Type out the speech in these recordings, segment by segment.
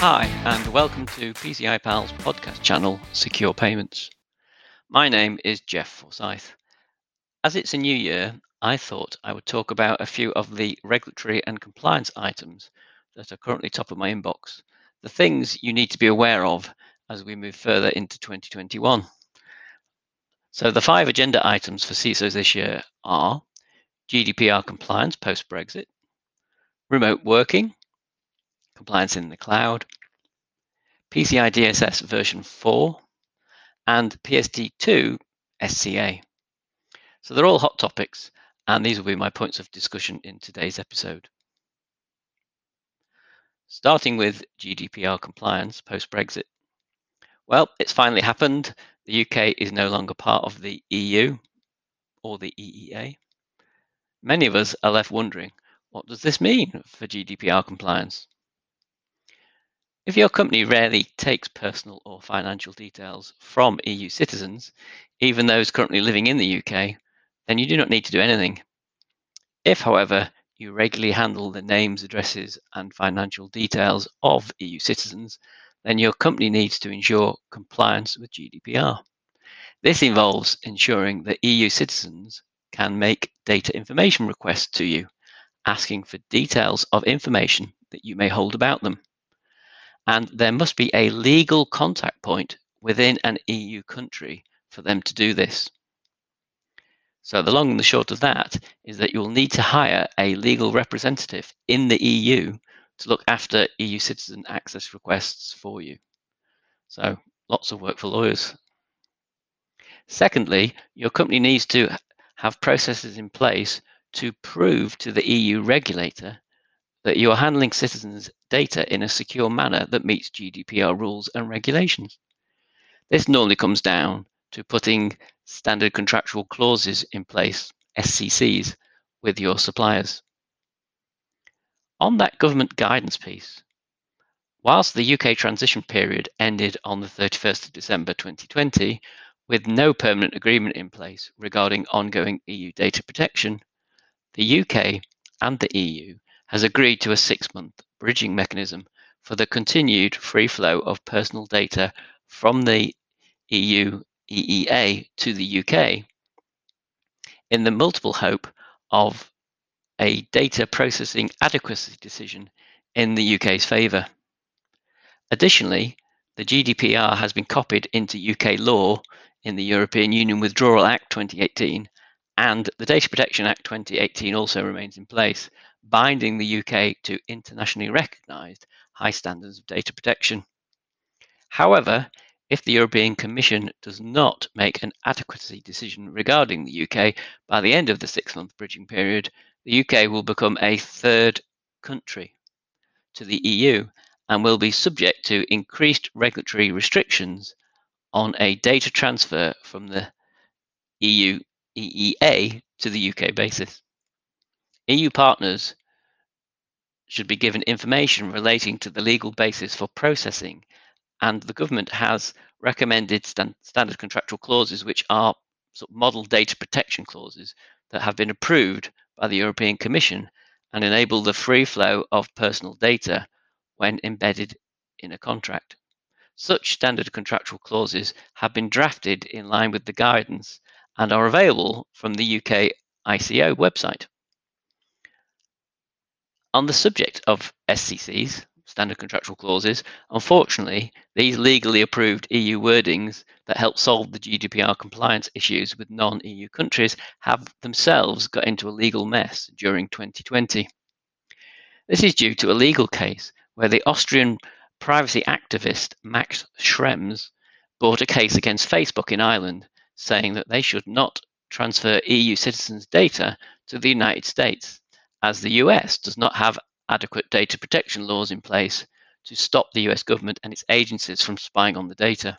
Hi, and welcome to PCI Pal's podcast channel, Secure Payments. My name is Geoff Forsyth. As it's a new year, I thought I would talk about a few of the regulatory and compliance items that are currently top of my inbox, the things you need to be aware of as we move further into 2021. So, the five agenda items for CISOs this year are GDPR compliance post Brexit, remote working, compliance in the cloud, PCI DSS version 4, and PSD2 SCA. So they're all hot topics, and these will be my points of discussion in today's episode. Starting with GDPR compliance post Brexit. Well, it's finally happened. The UK is no longer part of the EU or the EEA. Many of us are left wondering what does this mean for GDPR compliance? If your company rarely takes personal or financial details from EU citizens, even those currently living in the UK, then you do not need to do anything. If, however, you regularly handle the names, addresses, and financial details of EU citizens, then your company needs to ensure compliance with GDPR. This involves ensuring that EU citizens can make data information requests to you, asking for details of information that you may hold about them and there must be a legal contact point within an EU country for them to do this. So, the long and the short of that is that you'll need to hire a legal representative in the EU to look after EU citizen access requests for you. So, lots of work for lawyers. Secondly, your company needs to have processes in place to prove to the EU regulator that you are handling citizens' data in a secure manner that meets GDPR rules and regulations. This normally comes down to putting standard contractual clauses in place, SCCs, with your suppliers. On that government guidance piece, whilst the UK transition period ended on the 31st of December 2020 with no permanent agreement in place regarding ongoing EU data protection, the UK and the EU has agreed to a six month bridging mechanism for the continued free flow of personal data from the EU EEA to the UK in the multiple hope of a data processing adequacy decision in the UK's favour. Additionally, the GDPR has been copied into UK law in the European Union Withdrawal Act 2018, and the Data Protection Act 2018 also remains in place, binding the UK to internationally recognised high standards of data protection. However, if the European Commission does not make an adequacy decision regarding the UK by the end of the six month bridging period, the UK will become a third country to the EU and will be subject to increased regulatory restrictions on a data transfer from the EU EEA to the UK basis. EU partners should be given information relating to the legal basis for processing, and the government has recommended stand, standard contractual clauses, which are sort of model data protection clauses that have been approved by the European Commission and enable the free flow of personal data when embedded in a contract. Such standard contractual clauses have been drafted in line with the guidance and are available from the UK ICO website. On the subject of SCCs, standard contractual clauses, unfortunately, these legally approved EU wordings that help solve the GDPR compliance issues with non EU countries have themselves got into a legal mess during 2020. This is due to a legal case where the Austrian privacy activist Max Schrems brought a case against Facebook in Ireland saying that they should not transfer EU citizens' data to the United States as the US does not have adequate data protection laws in place to stop the US government and its agencies from spying on the data.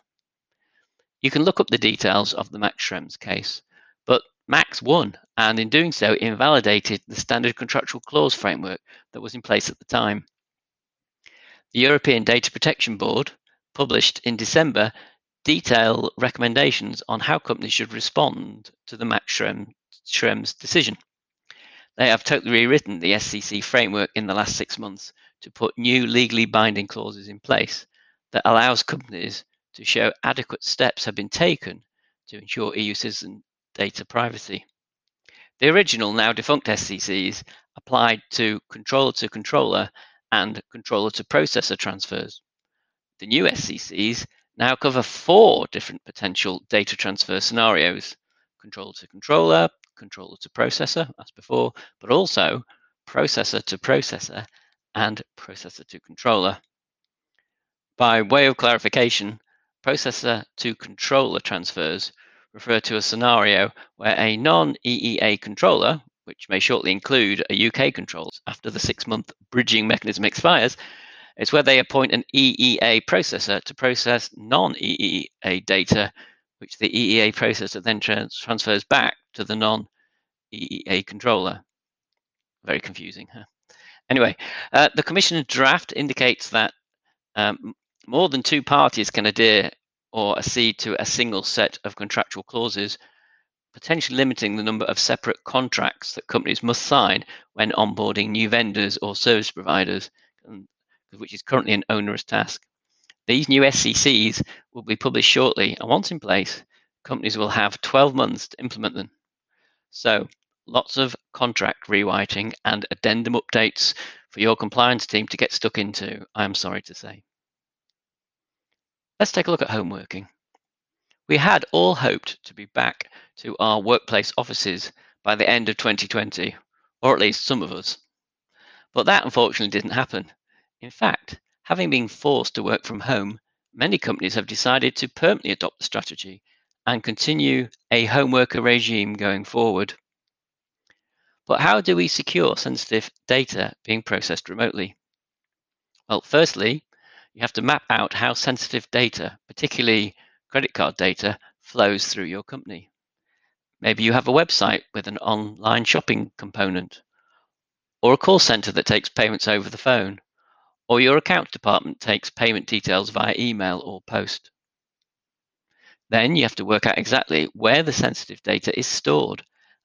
You can look up the details of the Max Schrems case, but Max won, and in doing so, invalidated the standard contractual clause framework that was in place at the time. The European Data Protection Board published in December detailed recommendations on how companies should respond to the Max Schrems decision. They have totally rewritten the SCC framework in the last six months to put new legally binding clauses in place that allows companies to show adequate steps have been taken to ensure EU citizen data privacy. The original, now defunct SCCs applied to controller to controller and controller to processor transfers. The new SCCs now cover four different potential data transfer scenarios controller to controller, controller to processor, as before, but also processor to processor and processor to controller. By way of clarification, processor to controller transfers refer to a scenario where a non EEA controller, which may shortly include a UK controller after the six month bridging mechanism expires, is where they appoint an EEA processor to process non EEA data, which the EEA processor then trans transfers back to the non EEA controller. Very confusing. Huh? Anyway, uh, the Commission draft indicates that um, more than two parties can adhere or accede to a single set of contractual clauses, potentially limiting the number of separate contracts that companies must sign when onboarding new vendors or service providers, which is currently an onerous task. These new SCCs will be published shortly, and once in place, companies will have 12 months to implement them. So, lots of contract rewriting and addendum updates for your compliance team to get stuck into, I am sorry to say. Let's take a look at home working. We had all hoped to be back to our workplace offices by the end of 2020, or at least some of us. But that unfortunately didn't happen. In fact, having been forced to work from home, many companies have decided to permanently adopt the strategy and continue a home worker regime going forward. But how do we secure sensitive data being processed remotely? Well, firstly, you have to map out how sensitive data, particularly credit card data, flows through your company. Maybe you have a website with an online shopping component, or a call center that takes payments over the phone, or your account department takes payment details via email or post. Then you have to work out exactly where the sensitive data is stored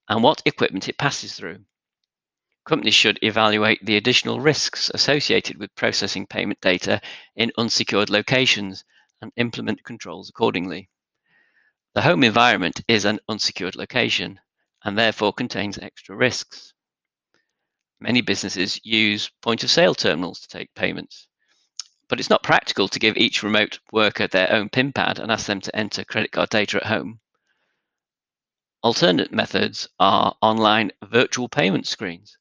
and what equipment it passes through. Companies should evaluate the additional risks associated with processing payment data in unsecured locations and implement controls accordingly. The home environment is an unsecured location and therefore contains extra risks. Many businesses use point of sale terminals to take payments, but it's not practical to give each remote worker their own PIN pad and ask them to enter credit card data at home. Alternate methods are online virtual payment screens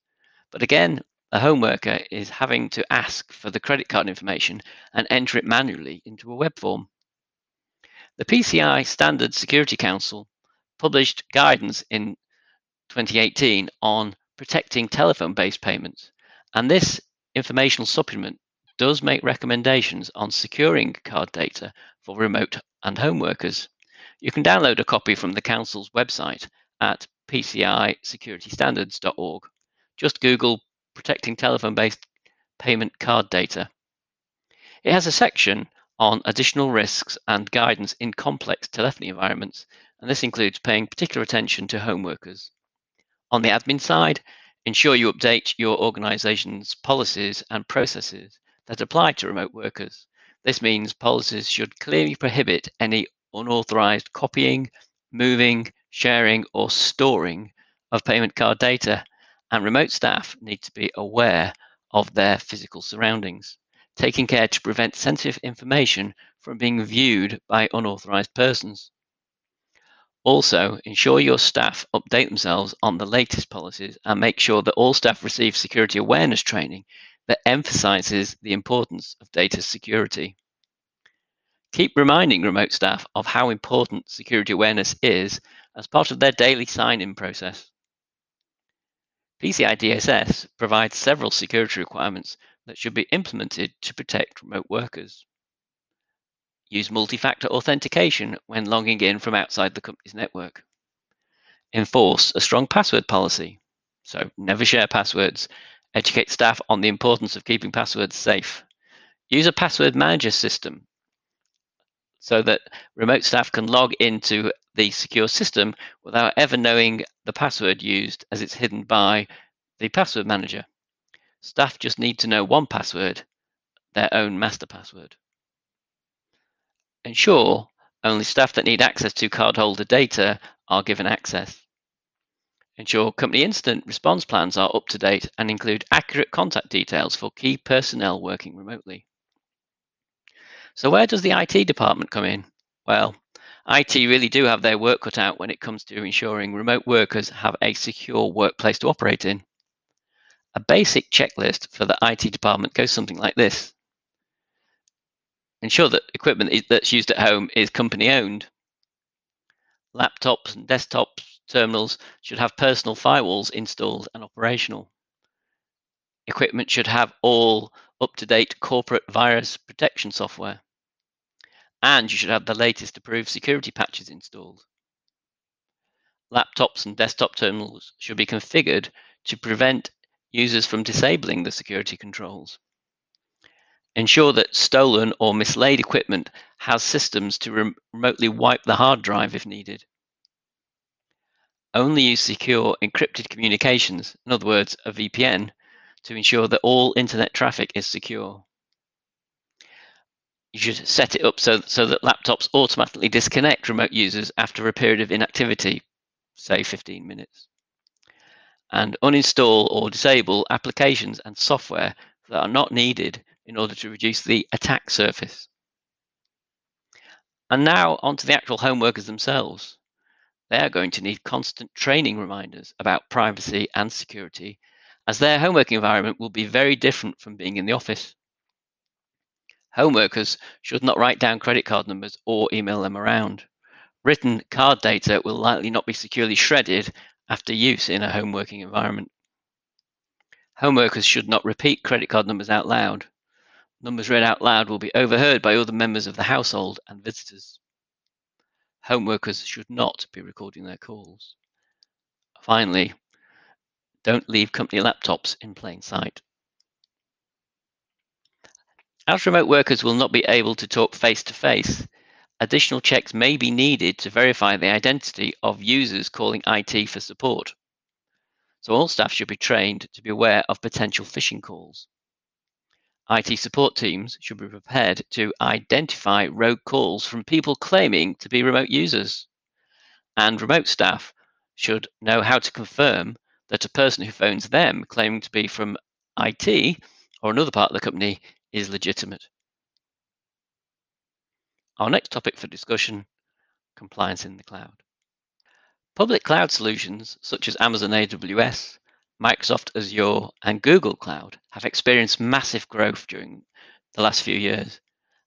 but again, a home worker is having to ask for the credit card information and enter it manually into a web form. The PCI Standard Security Council published guidance in 2018 on protecting telephone based payments, and this informational supplement does make recommendations on securing card data for remote and home workers. You can download a copy from the Council's website at pcisecuritystandards.org. Just Google protecting telephone based payment card data. It has a section on additional risks and guidance in complex telephony environments, and this includes paying particular attention to home workers. On the admin side, ensure you update your organization's policies and processes that apply to remote workers. This means policies should clearly prohibit any unauthorized copying, moving, sharing, or storing of payment card data and remote staff need to be aware of their physical surroundings, taking care to prevent sensitive information from being viewed by unauthorized persons. Also, ensure your staff update themselves on the latest policies and make sure that all staff receive security awareness training that emphasizes the importance of data security. Keep reminding remote staff of how important security awareness is as part of their daily sign in process. PCI DSS provides several security requirements that should be implemented to protect remote workers. Use multi-factor authentication when logging in from outside the company's network. Enforce a strong password policy. So never share passwords. Educate staff on the importance of keeping passwords safe. Use a password manager system so that remote staff can log into the secure system without ever knowing the password used as it's hidden by the password manager. Staff just need to know one password, their own master password. Ensure only staff that need access to cardholder data are given access. Ensure company incident response plans are up to date and include accurate contact details for key personnel working remotely. So where does the IT department come in? Well, IT really do have their work cut out when it comes to ensuring remote workers have a secure workplace to operate in. A basic checklist for the IT department goes something like this. Ensure that equipment that's used at home is company owned. Laptops and desktop terminals should have personal firewalls installed and operational. Equipment should have all up-to-date corporate virus protection software and you should have the latest approved security patches installed. Laptops and desktop terminals should be configured to prevent users from disabling the security controls. Ensure that stolen or mislaid equipment has systems to rem remotely wipe the hard drive if needed. Only use secure encrypted communications, in other words, a VPN, to ensure that all internet traffic is secure you should set it up so, so that laptops automatically disconnect remote users after a period of inactivity, say 15 minutes. And uninstall or disable applications and software that are not needed in order to reduce the attack surface. And now onto the actual home workers themselves. They are going to need constant training reminders about privacy and security as their home working environment will be very different from being in the office. Homeworkers should not write down credit card numbers or email them around. Written card data will likely not be securely shredded after use in a home working environment. Homeworkers should not repeat credit card numbers out loud. Numbers read out loud will be overheard by other members of the household and visitors. Home workers should not be recording their calls. Finally, don't leave company laptops in plain sight. As remote workers will not be able to talk face to face, additional checks may be needed to verify the identity of users calling IT for support. So all staff should be trained to be aware of potential phishing calls. IT support teams should be prepared to identify rogue calls from people claiming to be remote users. And remote staff should know how to confirm that a person who phones them claiming to be from IT or another part of the company is legitimate. Our next topic for discussion, compliance in the cloud. Public cloud solutions such as Amazon AWS, Microsoft Azure, and Google Cloud have experienced massive growth during the last few years,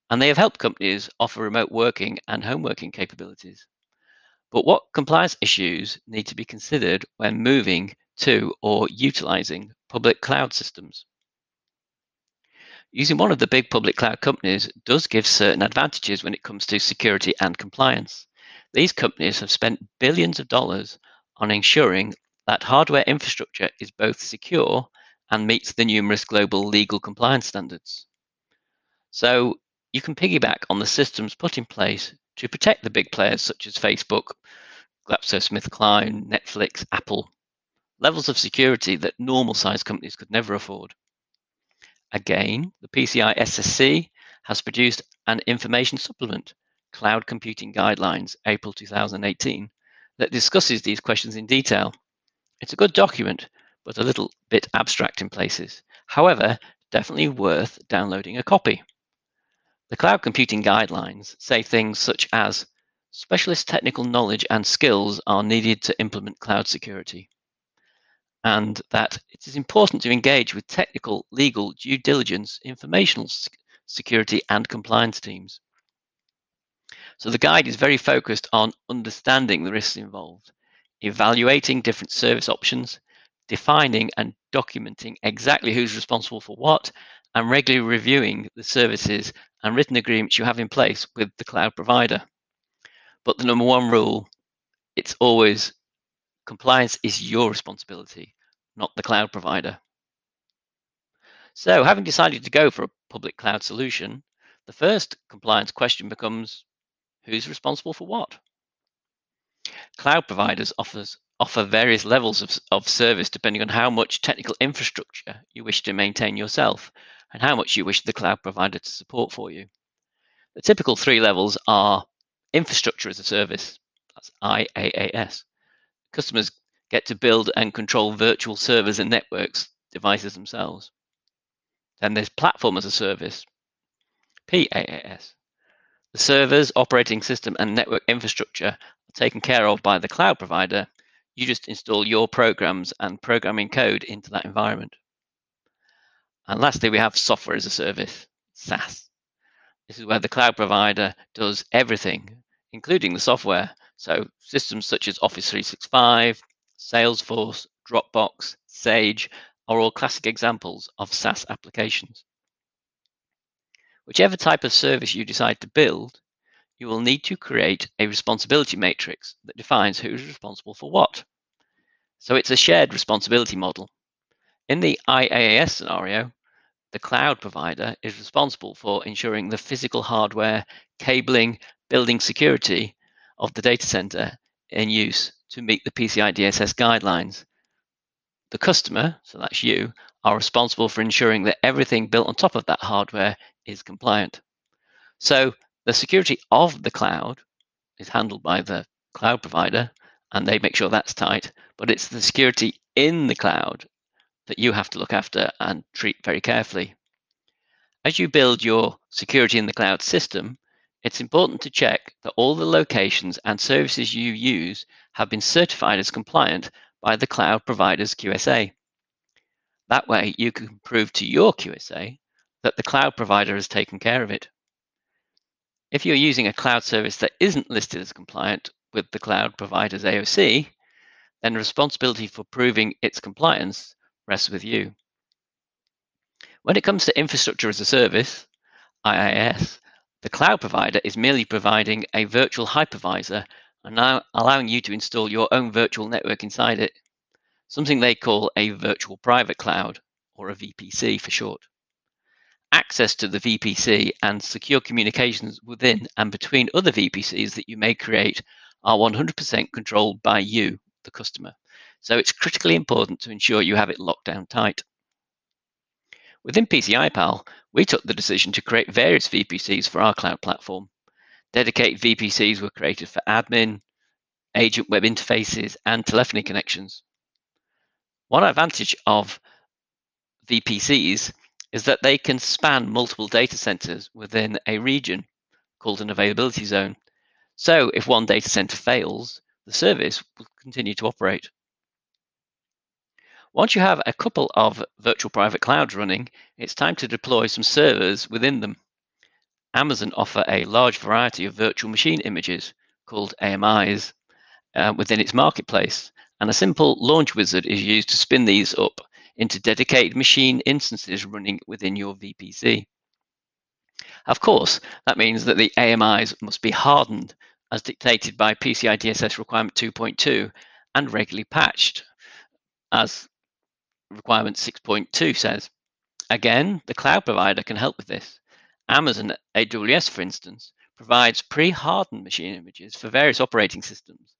and they have helped companies offer remote working and home working capabilities. But what compliance issues need to be considered when moving to or utilizing public cloud systems? Using one of the big public cloud companies does give certain advantages when it comes to security and compliance. These companies have spent billions of dollars on ensuring that hardware infrastructure is both secure and meets the numerous global legal compliance standards. So you can piggyback on the systems put in place to protect the big players such as Facebook, GlaxoSmithKline, Netflix, Apple, levels of security that normal sized companies could never afford. Again, the PCI SSC has produced an information supplement, Cloud Computing Guidelines, April 2018, that discusses these questions in detail. It's a good document, but a little bit abstract in places. However, definitely worth downloading a copy. The Cloud Computing Guidelines say things such as specialist technical knowledge and skills are needed to implement cloud security and that it is important to engage with technical, legal, due diligence, informational security, and compliance teams. So the guide is very focused on understanding the risks involved, evaluating different service options, defining and documenting exactly who's responsible for what, and regularly reviewing the services and written agreements you have in place with the cloud provider. But the number one rule, it's always compliance is your responsibility not the cloud provider. So having decided to go for a public cloud solution, the first compliance question becomes, who's responsible for what? Cloud providers offers, offer various levels of, of service depending on how much technical infrastructure you wish to maintain yourself and how much you wish the cloud provider to support for you. The typical three levels are infrastructure as a service, that's IaaS. Customers get to build and control virtual servers and networks devices themselves. Then there's platform as a service, PaaS. The servers, operating system, and network infrastructure taken care of by the cloud provider. You just install your programs and programming code into that environment. And lastly, we have software as a service, SaaS. This is where the cloud provider does everything, including the software. So systems such as Office 365, Salesforce, Dropbox, Sage are all classic examples of SaaS applications. Whichever type of service you decide to build, you will need to create a responsibility matrix that defines who is responsible for what. So it's a shared responsibility model. In the IaaS scenario, the cloud provider is responsible for ensuring the physical hardware, cabling, building security of the data center in use to meet the PCI DSS guidelines. The customer, so that's you, are responsible for ensuring that everything built on top of that hardware is compliant. So the security of the cloud is handled by the cloud provider and they make sure that's tight, but it's the security in the cloud that you have to look after and treat very carefully. As you build your security in the cloud system, it's important to check that all the locations and services you use have been certified as compliant by the cloud provider's QSA. That way, you can prove to your QSA that the cloud provider has taken care of it. If you're using a cloud service that isn't listed as compliant with the cloud provider's AOC, then responsibility for proving its compliance rests with you. When it comes to infrastructure as a service, IaaS, the cloud provider is merely providing a virtual hypervisor and now allowing you to install your own virtual network inside it, something they call a virtual private cloud, or a VPC for short. Access to the VPC and secure communications within and between other VPCs that you may create are 100% controlled by you, the customer. So it's critically important to ensure you have it locked down tight. Within PCI Pal, we took the decision to create various VPCs for our cloud platform. Dedicated VPCs were created for admin, agent web interfaces, and telephony connections. One advantage of VPCs is that they can span multiple data centers within a region called an availability zone. So if one data center fails, the service will continue to operate. Once you have a couple of virtual private clouds running, it's time to deploy some servers within them. Amazon offer a large variety of virtual machine images called AMIs uh, within its marketplace, and a simple launch wizard is used to spin these up into dedicated machine instances running within your VPC. Of course, that means that the AMIs must be hardened as dictated by PCI DSS requirement 2.2 and regularly patched as requirement 6.2 says. Again, the cloud provider can help with this. Amazon AWS, for instance, provides pre-hardened machine images for various operating systems.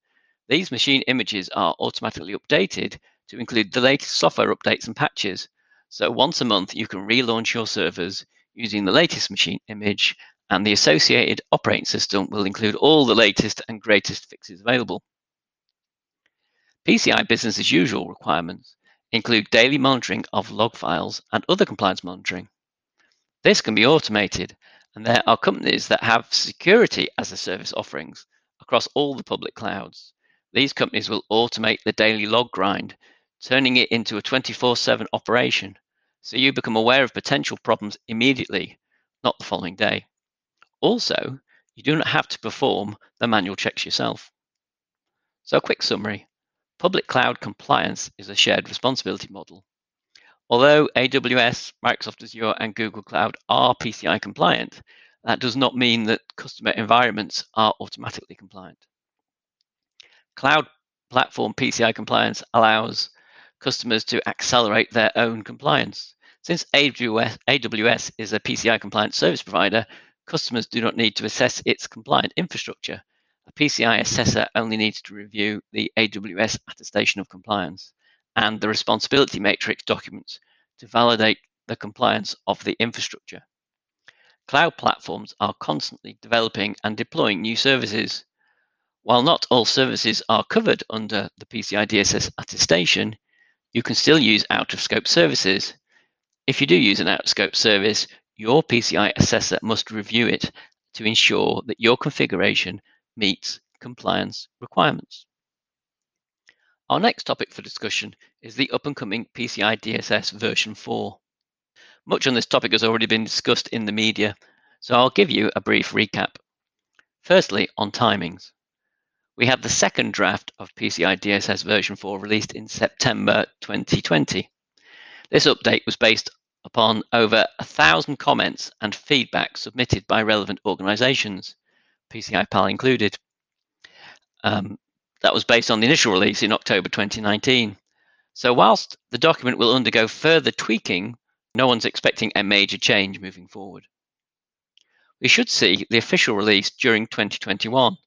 These machine images are automatically updated to include the latest software updates and patches. So once a month, you can relaunch your servers using the latest machine image and the associated operating system will include all the latest and greatest fixes available. PCI business as usual requirements include daily monitoring of log files and other compliance monitoring. This can be automated, and there are companies that have security as a service offerings across all the public clouds. These companies will automate the daily log grind, turning it into a 24 7 operation, so you become aware of potential problems immediately, not the following day. Also, you do not have to perform the manual checks yourself. So, a quick summary Public cloud compliance is a shared responsibility model. Although AWS, Microsoft Azure, and Google Cloud are PCI compliant, that does not mean that customer environments are automatically compliant. Cloud platform PCI compliance allows customers to accelerate their own compliance. Since AWS, is a PCI compliant service provider, customers do not need to assess its compliant infrastructure a PCI assessor only needs to review the AWS attestation of compliance and the responsibility matrix documents to validate the compliance of the infrastructure. Cloud platforms are constantly developing and deploying new services. While not all services are covered under the PCI DSS attestation, you can still use out of scope services. If you do use an out of scope service, your PCI assessor must review it to ensure that your configuration meets compliance requirements. Our next topic for discussion is the up and coming PCI DSS version 4. Much on this topic has already been discussed in the media, so I'll give you a brief recap. Firstly, on timings. We had the second draft of PCI DSS version 4 released in September 2020. This update was based upon over a thousand comments and feedback submitted by relevant organizations, PCI PAL included. Um, that was based on the initial release in October 2019. So, whilst the document will undergo further tweaking no one's expecting a major change moving forward. We should see the official release during 2021,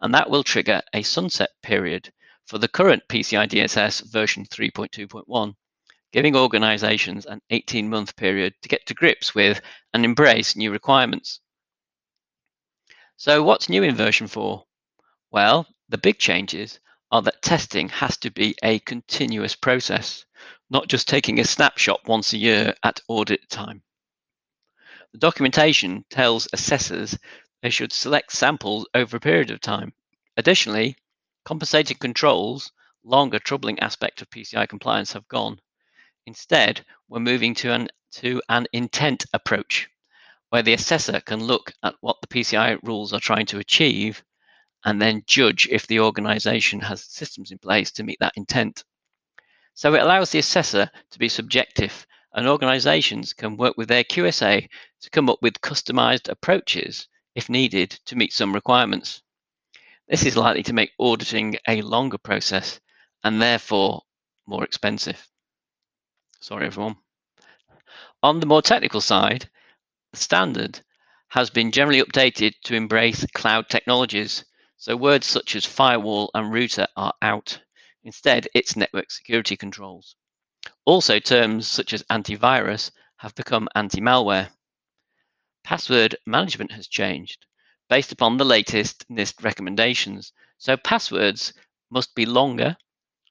and that will trigger a sunset period for the current PCI DSS version 3.2.1, giving organizations an 18 month period to get to grips with and embrace new requirements. So, what's new in version 4? Well, the big changes are that testing has to be a continuous process, not just taking a snapshot once a year at audit time. The documentation tells assessors they should select samples over a period of time. Additionally, compensating controls, longer troubling aspect of PCI compliance, have gone. Instead, we're moving to an, to an intent approach, where the assessor can look at what the PCI rules are trying to achieve and then judge if the organization has systems in place to meet that intent. So it allows the assessor to be subjective, and organizations can work with their QSA to come up with customized approaches if needed to meet some requirements. This is likely to make auditing a longer process and therefore more expensive. Sorry, everyone. On the more technical side, the standard has been generally updated to embrace cloud technologies so words such as firewall and router are out. Instead, it's network security controls. Also, terms such as antivirus have become anti-malware. Password management has changed based upon the latest NIST recommendations. So passwords must be longer,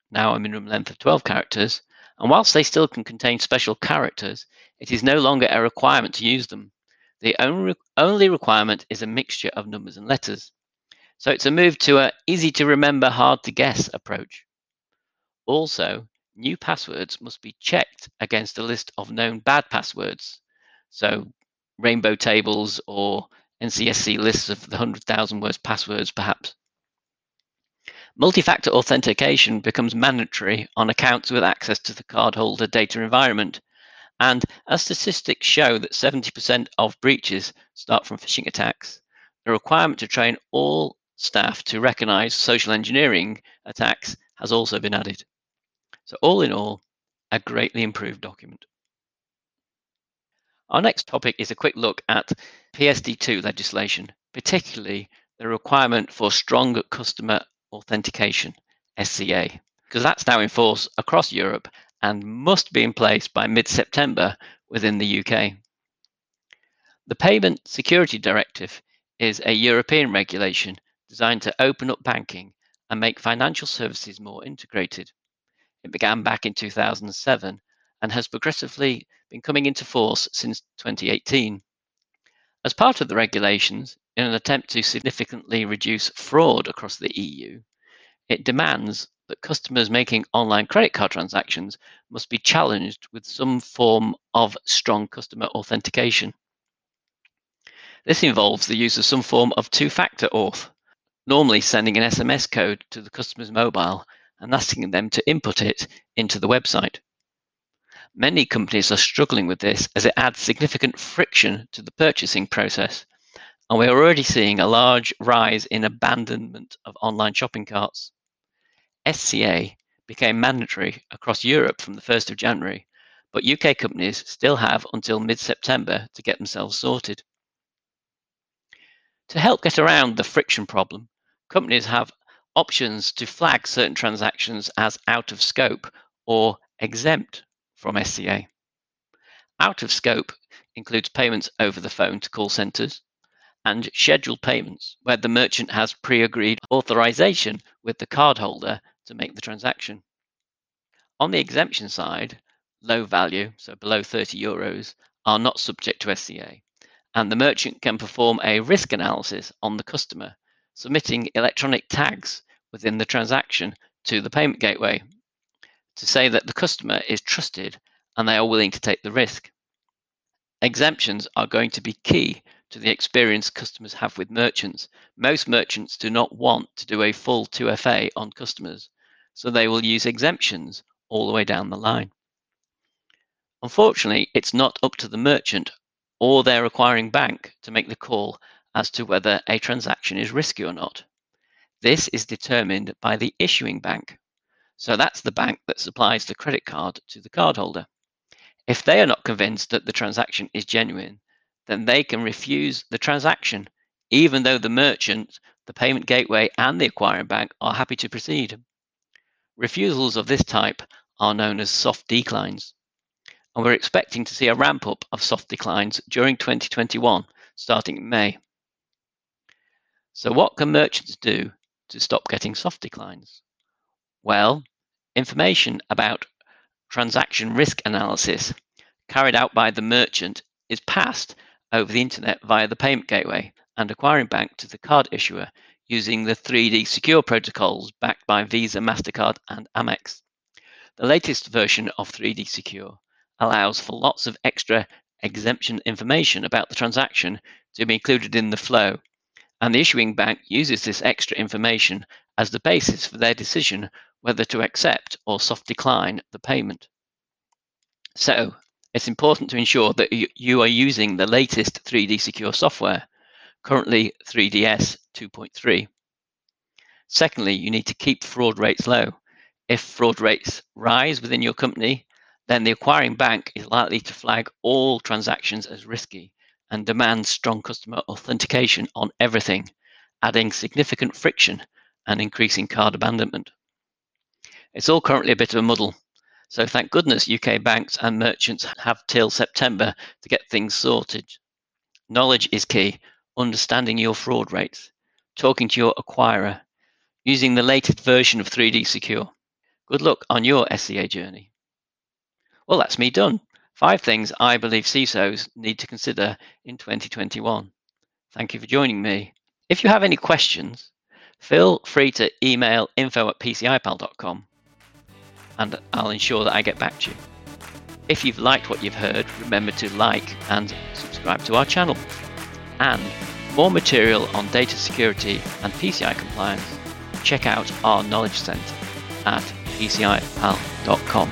now a minimum length of 12 characters, and whilst they still can contain special characters, it is no longer a requirement to use them. The only only requirement is a mixture of numbers and letters. So it's a move to a easy to remember, hard to guess approach. Also, new passwords must be checked against a list of known bad passwords. So rainbow tables or NCSC lists of the 100,000 worst passwords, perhaps. Multi-factor authentication becomes mandatory on accounts with access to the cardholder data environment. And as statistics show that 70% of breaches start from phishing attacks, the requirement to train all staff to recognize social engineering attacks has also been added. So all in all, a greatly improved document. Our next topic is a quick look at PSD2 legislation, particularly the requirement for strong customer authentication, SCA, because that's now in force across Europe and must be in place by mid-September within the UK. The Payment Security Directive is a European regulation designed to open up banking and make financial services more integrated. It began back in 2007 and has progressively been coming into force since 2018. As part of the regulations, in an attempt to significantly reduce fraud across the EU, it demands that customers making online credit card transactions must be challenged with some form of strong customer authentication. This involves the use of some form of two factor auth, normally sending an SMS code to the customer's mobile and asking them to input it into the website. Many companies are struggling with this as it adds significant friction to the purchasing process, and we're already seeing a large rise in abandonment of online shopping carts. SCA became mandatory across Europe from the 1st of January, but UK companies still have until mid September to get themselves sorted. To help get around the friction problem, companies have options to flag certain transactions as out of scope or exempt from SCA. Out of scope includes payments over the phone to call centres and scheduled payments where the merchant has pre agreed authorization with the cardholder to make the transaction. On the exemption side, low value, so below 30 euros, are not subject to SCA, and the merchant can perform a risk analysis on the customer, submitting electronic tags within the transaction to the payment gateway to say that the customer is trusted and they are willing to take the risk. Exemptions are going to be key to the experience customers have with merchants. Most merchants do not want to do a full 2FA on customers, so they will use exemptions all the way down the line. Unfortunately, it's not up to the merchant or their acquiring bank to make the call as to whether a transaction is risky or not. This is determined by the issuing bank. So that's the bank that supplies the credit card to the cardholder. If they are not convinced that the transaction is genuine, then they can refuse the transaction, even though the merchant, the payment gateway, and the acquiring bank are happy to proceed. Refusals of this type are known as soft declines. And we're expecting to see a ramp up of soft declines during 2021, starting in May. So, what can merchants do to stop getting soft declines? Well, information about transaction risk analysis carried out by the merchant is passed over the internet via the payment gateway and acquiring bank to the card issuer using the 3D secure protocols backed by Visa, MasterCard, and Amex. The latest version of 3D Secure allows for lots of extra exemption information about the transaction to be included in the flow, and the issuing bank uses this extra information as the basis for their decision whether to accept or soft decline the payment. So it's important to ensure that you are using the latest 3D Secure software, currently 3DS 2.3. Secondly, you need to keep fraud rates low. If fraud rates rise within your company, then the acquiring bank is likely to flag all transactions as risky and demand strong customer authentication on everything, adding significant friction and increasing card abandonment. It's all currently a bit of a muddle. So thank goodness UK banks and merchants have till September to get things sorted. Knowledge is key, understanding your fraud rates, talking to your acquirer, using the latest version of 3D Secure. Good luck on your SCA journey. Well, that's me done. Five things I believe CISOs need to consider in 2021. Thank you for joining me. If you have any questions, feel free to email info at pcipal.com and I'll ensure that I get back to you. If you've liked what you've heard, remember to like and subscribe to our channel. And more material on data security and PCI compliance, check out our Knowledge Centre at pcipal.com.